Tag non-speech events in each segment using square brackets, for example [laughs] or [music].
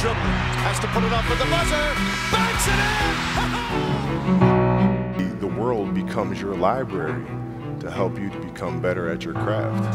Backstrom has to put it up with the buzzer. Banks it in! [laughs] the world becomes your library to help you to become better at your craft.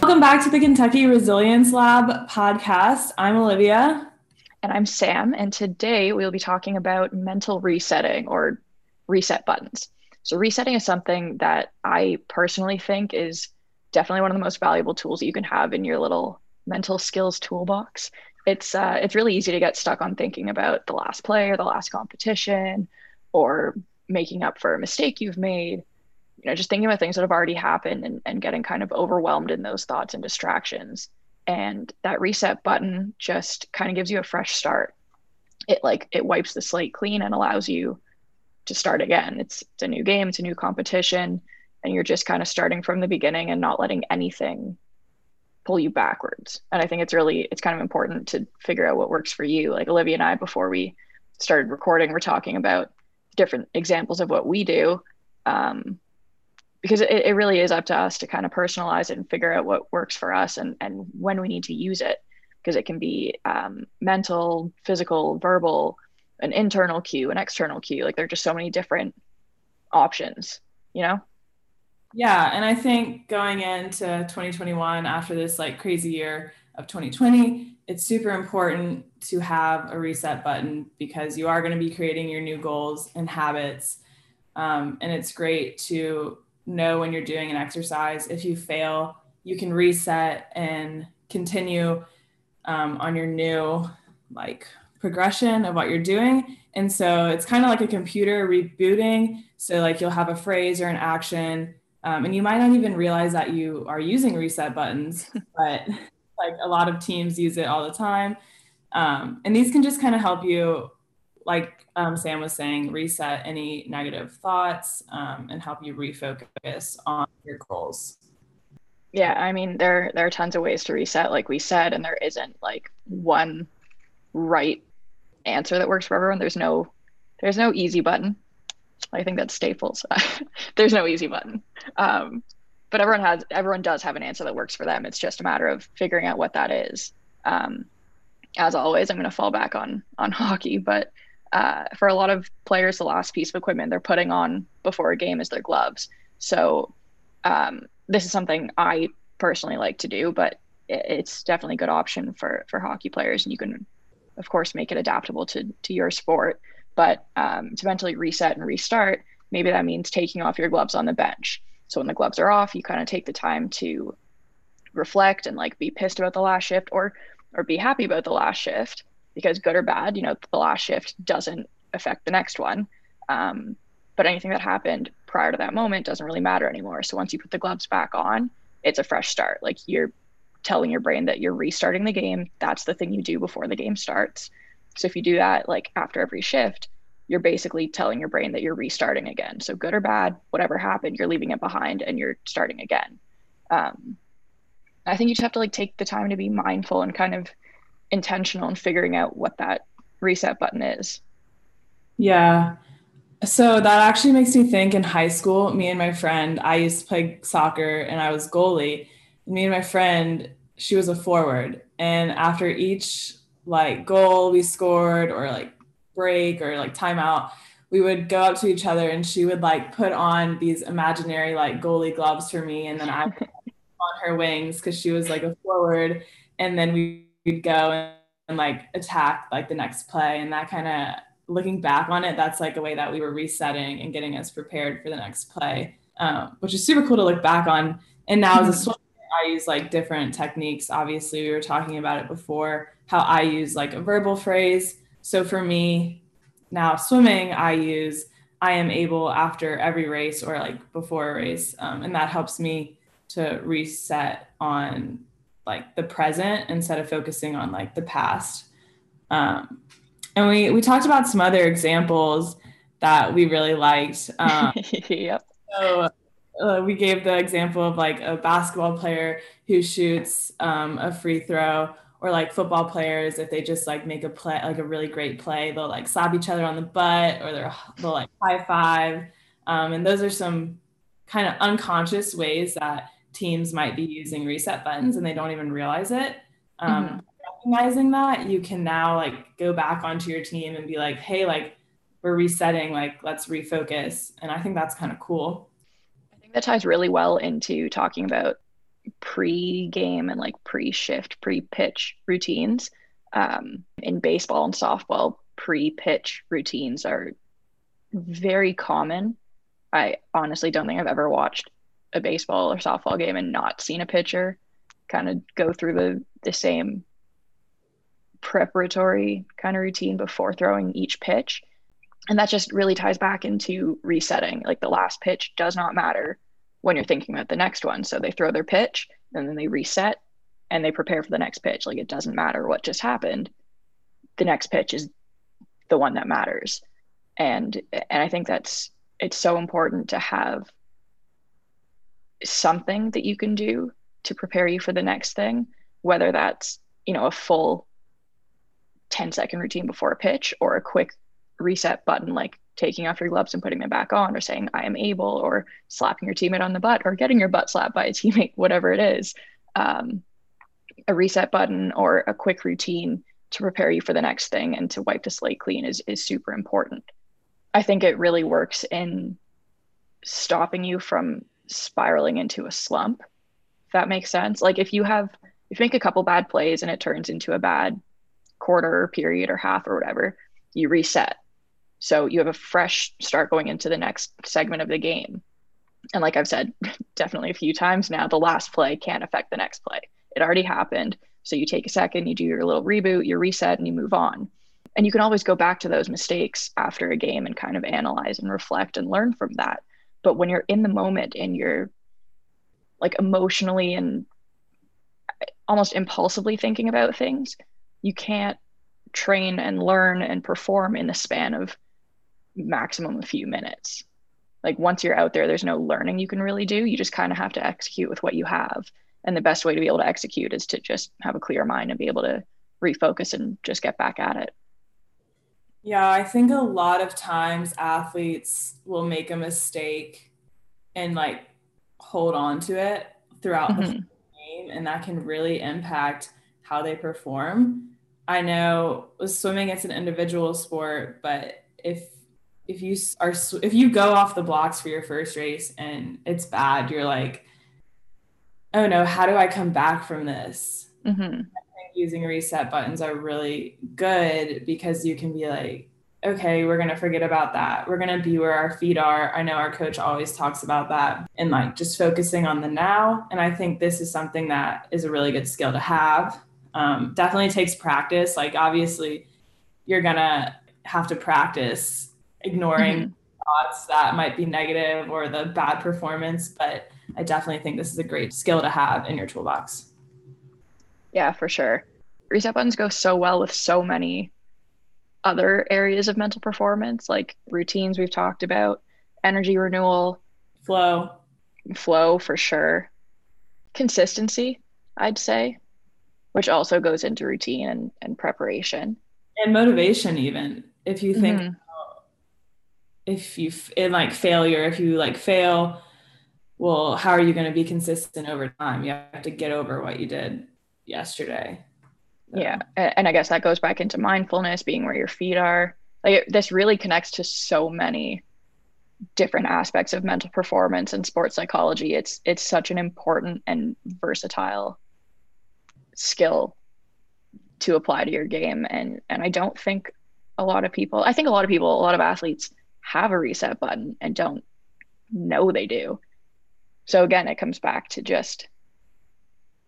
Welcome back to the Kentucky Resilience Lab podcast. I'm Olivia. And I'm Sam. And today we'll be talking about mental resetting or reset buttons. So, resetting is something that I personally think is definitely one of the most valuable tools that you can have in your little mental skills toolbox. It's uh, it's really easy to get stuck on thinking about the last play or the last competition, or making up for a mistake you've made. You know, just thinking about things that have already happened and, and getting kind of overwhelmed in those thoughts and distractions. And that reset button just kind of gives you a fresh start. It like it wipes the slate clean and allows you to start again. It's it's a new game, it's a new competition and you're just kind of starting from the beginning and not letting anything pull you backwards. And I think it's really it's kind of important to figure out what works for you. Like Olivia and I before we started recording, we're talking about different examples of what we do. Um, because it, it really is up to us to kind of personalize it and figure out what works for us and, and when we need to use it. Because it can be um, mental physical verbal an internal cue an external cue. Like there are just so many different options you know? Yeah, and I think going into 2021 after this like crazy year of 2020, it's super important to have a reset button because you are going to be creating your new goals and habits. Um, and it's great to know when you're doing an exercise. If you fail, you can reset and continue um, on your new like progression of what you're doing. And so it's kind of like a computer rebooting. So like you'll have a phrase or an action um, and you might not even realize that you are using reset buttons, [laughs] but like a lot of teams use it all the time. Um, and these can just kind of help you, like um, Sam was saying, reset any negative thoughts um, and help you refocus on your goals. Yeah, I mean there there are tons of ways to reset, like we said, and there isn't like one right answer that works for everyone. There's no there's no easy button. I think that's Staples. [laughs] There's no easy button. Um, but everyone has everyone does have an answer that works for them. It's just a matter of figuring out what that is. Um, as always, I'm going to fall back on on [laughs] hockey, but uh, for a lot of players, the last piece of equipment they're putting on before a game is their gloves. So um, this is something I personally like to do, but it's definitely a good option for for hockey players, and you can, of course, make it adaptable to to your sport. But um, to mentally reset and restart, maybe that means taking off your gloves on the bench. So when the gloves are off, you kind of take the time to reflect and like be pissed about the last shift or or be happy about the last shift because good or bad, you know, the last shift doesn't affect the next one. Um, but anything that happened prior to that moment doesn't really matter anymore. So once you put the gloves back on, it's a fresh start. Like you're telling your brain that you're restarting the game. That's the thing you do before the game starts. So if you do that like after every shift, you're basically telling your brain that you're restarting again. So good or bad, whatever happened, you're leaving it behind and you're starting again. Um, I think you just have to like take the time to be mindful and kind of intentional in figuring out what that reset button is. Yeah. So that actually makes me think in high school, me and my friend, I used to play soccer and I was goalie. Me and my friend, she was a forward. And after each like goal we scored or like break or like timeout, we would go up to each other and she would like put on these imaginary like goalie gloves for me and then I put [laughs] on her wings because she was like a forward and then we would go and, and like attack like the next play and that kind of looking back on it that's like a way that we were resetting and getting us prepared for the next play um, which is super cool to look back on and now as a [laughs] swimmer I use like different techniques obviously we were talking about it before how I use like a verbal phrase. So for me, now swimming, I use I am able after every race or like before a race. Um, and that helps me to reset on like the present instead of focusing on like the past. Um, and we, we talked about some other examples that we really liked. Um, [laughs] yep. So uh, we gave the example of like a basketball player who shoots um, a free throw or like football players if they just like make a play like a really great play they'll like slap each other on the butt or they'll, they'll like high five um, and those are some kind of unconscious ways that teams might be using reset buttons and they don't even realize it. Um, mm-hmm. recognizing that you can now like go back onto your team and be like hey like we're resetting like let's refocus. And i think that's kind of cool. I think that ties really well into talking about pre-game and like pre-shift pre-pitch routines. Um, in baseball and softball pre-pitch routines are very common. I honestly don't think i've ever watched a baseball or softball game and not seen a pitcher kind of go through the the same preparatory kind of routine before throwing each pitch. And that just really ties back into resetting. Like the last pitch does not matter when you're thinking about the next one. So they throw their pitch and then they reset and they prepare for the next pitch. Like it doesn't matter what just happened. The next pitch is the one that matters. And and i think that's it's so important to have something that you can do to prepare you for the next thing whether that's you know a full 10 second routine before a pitch or a quick reset button like taking off your gloves and putting them back on or saying i am able or slapping your teammate on the butt or getting your butt slapped by a [laughs] teammate whatever it is um, a reset button or a quick routine to prepare you for the next thing and to wipe the slate clean is, is super important. I think it really works in stopping you from spiraling into a slump if that makes sense like if you have if you make a couple bad plays and it turns into a bad quarter or period or half or whatever you reset so you have a fresh start going into the next segment of the game. And like I've said [laughs] definitely a few times now, the last play can't affect the next play. It already happened. So you take a second, you do your little reboot, you reset, and you move on. And you can always go back to those mistakes after a game and kind of analyze and reflect and learn from that. But when you're in the moment and you're like emotionally and almost impulsively thinking about things, you can't train and learn and perform in the span of maximum a few minutes. Like once you're out there, there's no learning you can really do. You just kind of have to execute with what you have. And the best way to be able to execute is to just have a clear mind and be able to refocus and just get back at it. Yeah, I think a lot of times athletes will make a mistake and like hold on to it throughout mm-hmm. the game, and that can really impact how they perform. I know with swimming it's an individual sport, but if if you are if you go off the blocks for your first race and it's bad, you're like, oh no, how do I come back from this? Mm-hmm. Using reset buttons are really good because you can be like, okay, we're gonna forget about that. We're gonna be where our feet are. I know our coach always talks about that and like just focusing on the now. And I think this is something that is a really good skill to have. Um, definitely takes practice. Like obviously, you're gonna have to practice ignoring mm-hmm. thoughts that might be negative or the bad performance. But I definitely think this is a great skill to have in your toolbox. Yeah, for sure. Reset buttons go so well with so many other areas of mental performance, like routines we've talked about, energy renewal, flow, flow for sure, consistency, I'd say, which also goes into routine and, and preparation. And motivation, even. If you think mm-hmm. if you in like failure if you like fail well how are you going to be consistent over time? You have to get over what you did yesterday so. yeah and i guess that goes back into mindfulness being where your feet are like this really connects to so many different aspects of mental performance and sports psychology it's it's such an important and versatile skill to apply to your game and and i don't think a lot of people i think a lot of people a lot of athletes have a reset button and don't know they do. So again, it comes back to just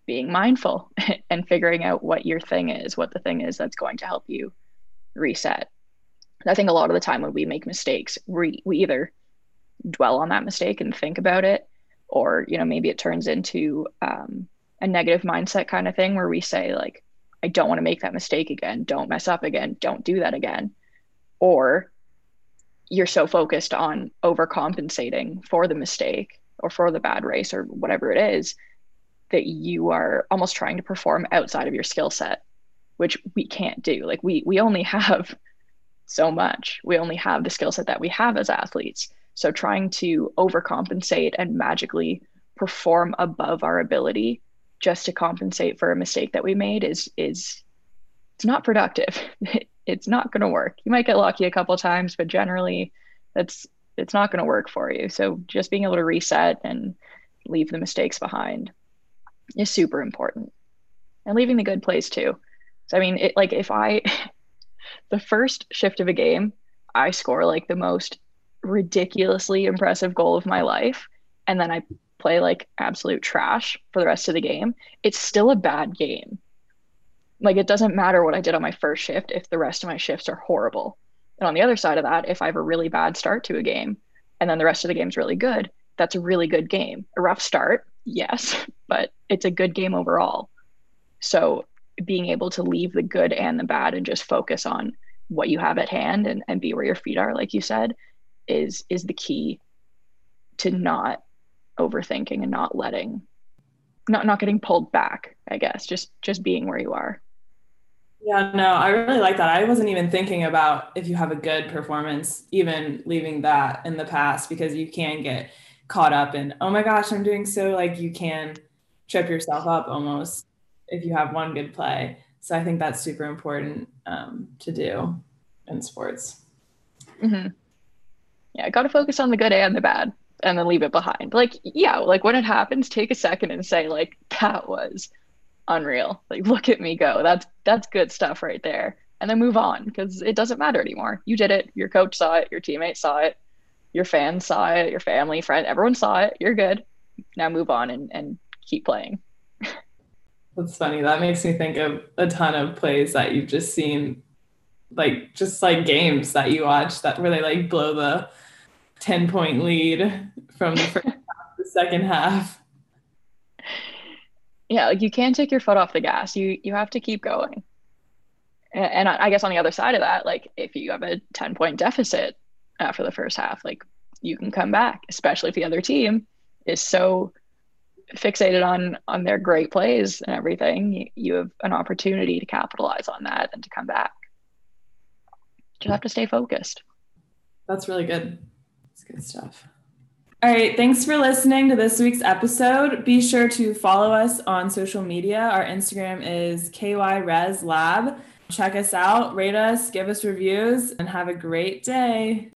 being mindful [laughs] and figuring out what your thing is, what the thing is that's going to help you reset. I think a lot of the time when we make mistakes, we, we either dwell on that mistake and think about it, or you know maybe it turns into um, a negative mindset kind of thing where we say like, I don't want to make that mistake again. Don't mess up again. Don't do that again. Or you're so focused on overcompensating for the mistake or for the bad race or whatever it is that you are almost trying to perform outside of your skill set which we can't do. Like we we only have [laughs] so much. We only have the skill set that we have as athletes. So trying to overcompensate and magically perform above our ability just to compensate for a mistake that we made is is it's not productive. [laughs] it's not going to work. You might get lucky a couple times, but generally that's it's not going to work for you. So just being able to reset and leave the mistakes behind is super important. And leaving the good plays too. So I mean, it, like if I [laughs] the first shift of a game, I score like the most ridiculously impressive goal of my life and then I play like absolute trash for the rest of the game, it's still a bad game. Like it doesn't matter what I did on my first shift if the rest of my shifts are horrible. And on the other side of that, if I have a really bad start to a game and then the rest of the game's really good, that's a really good game. A rough start, yes, [laughs] but it's a good game overall. So being able to leave the good and the bad and just focus on what you have at hand and, and be where your feet are, like you said, is is the key to not overthinking and not letting not not getting pulled back, I guess, just just being where you are. Yeah, no, I really like that. I wasn't even thinking about if you have a good performance, even leaving that in the past, because you can get caught up in, oh my gosh, I'm doing so like you can trip yourself up almost if you have one good play. So I think that's super important um, to do in sports. Mm-hmm. Yeah, got to focus on the good and the bad and then leave it behind. Like, yeah, like when it happens, take a second and say, like, that was unreal. Like, look at me go. That's that's good stuff right there. And then move on because it doesn't matter anymore. You did it. Your coach saw it. Your teammates saw it. Your fans saw it. Your family, friend, everyone saw it. You're good. Now move on and, and keep playing. That's funny. That makes me think of a ton of plays that you've just seen, like just like games that you watch that where they like blow the 10 point lead from the first [laughs] half to the second half. Yeah, like you can't take your foot off the gas. You you have to keep going. And, and I guess on the other side of that, like if you have a 10 point deficit after the first half, like you can come back, especially if the other team is so fixated on on their great plays and everything. You, you have an opportunity to capitalize on that and to come back. Just have to stay focused. That's really good. It's good stuff. All right. Thanks for listening to this week's episode. Be sure to follow us on social media. Our Instagram is KYResLab. Check us out, rate us, give us reviews, and have a great day.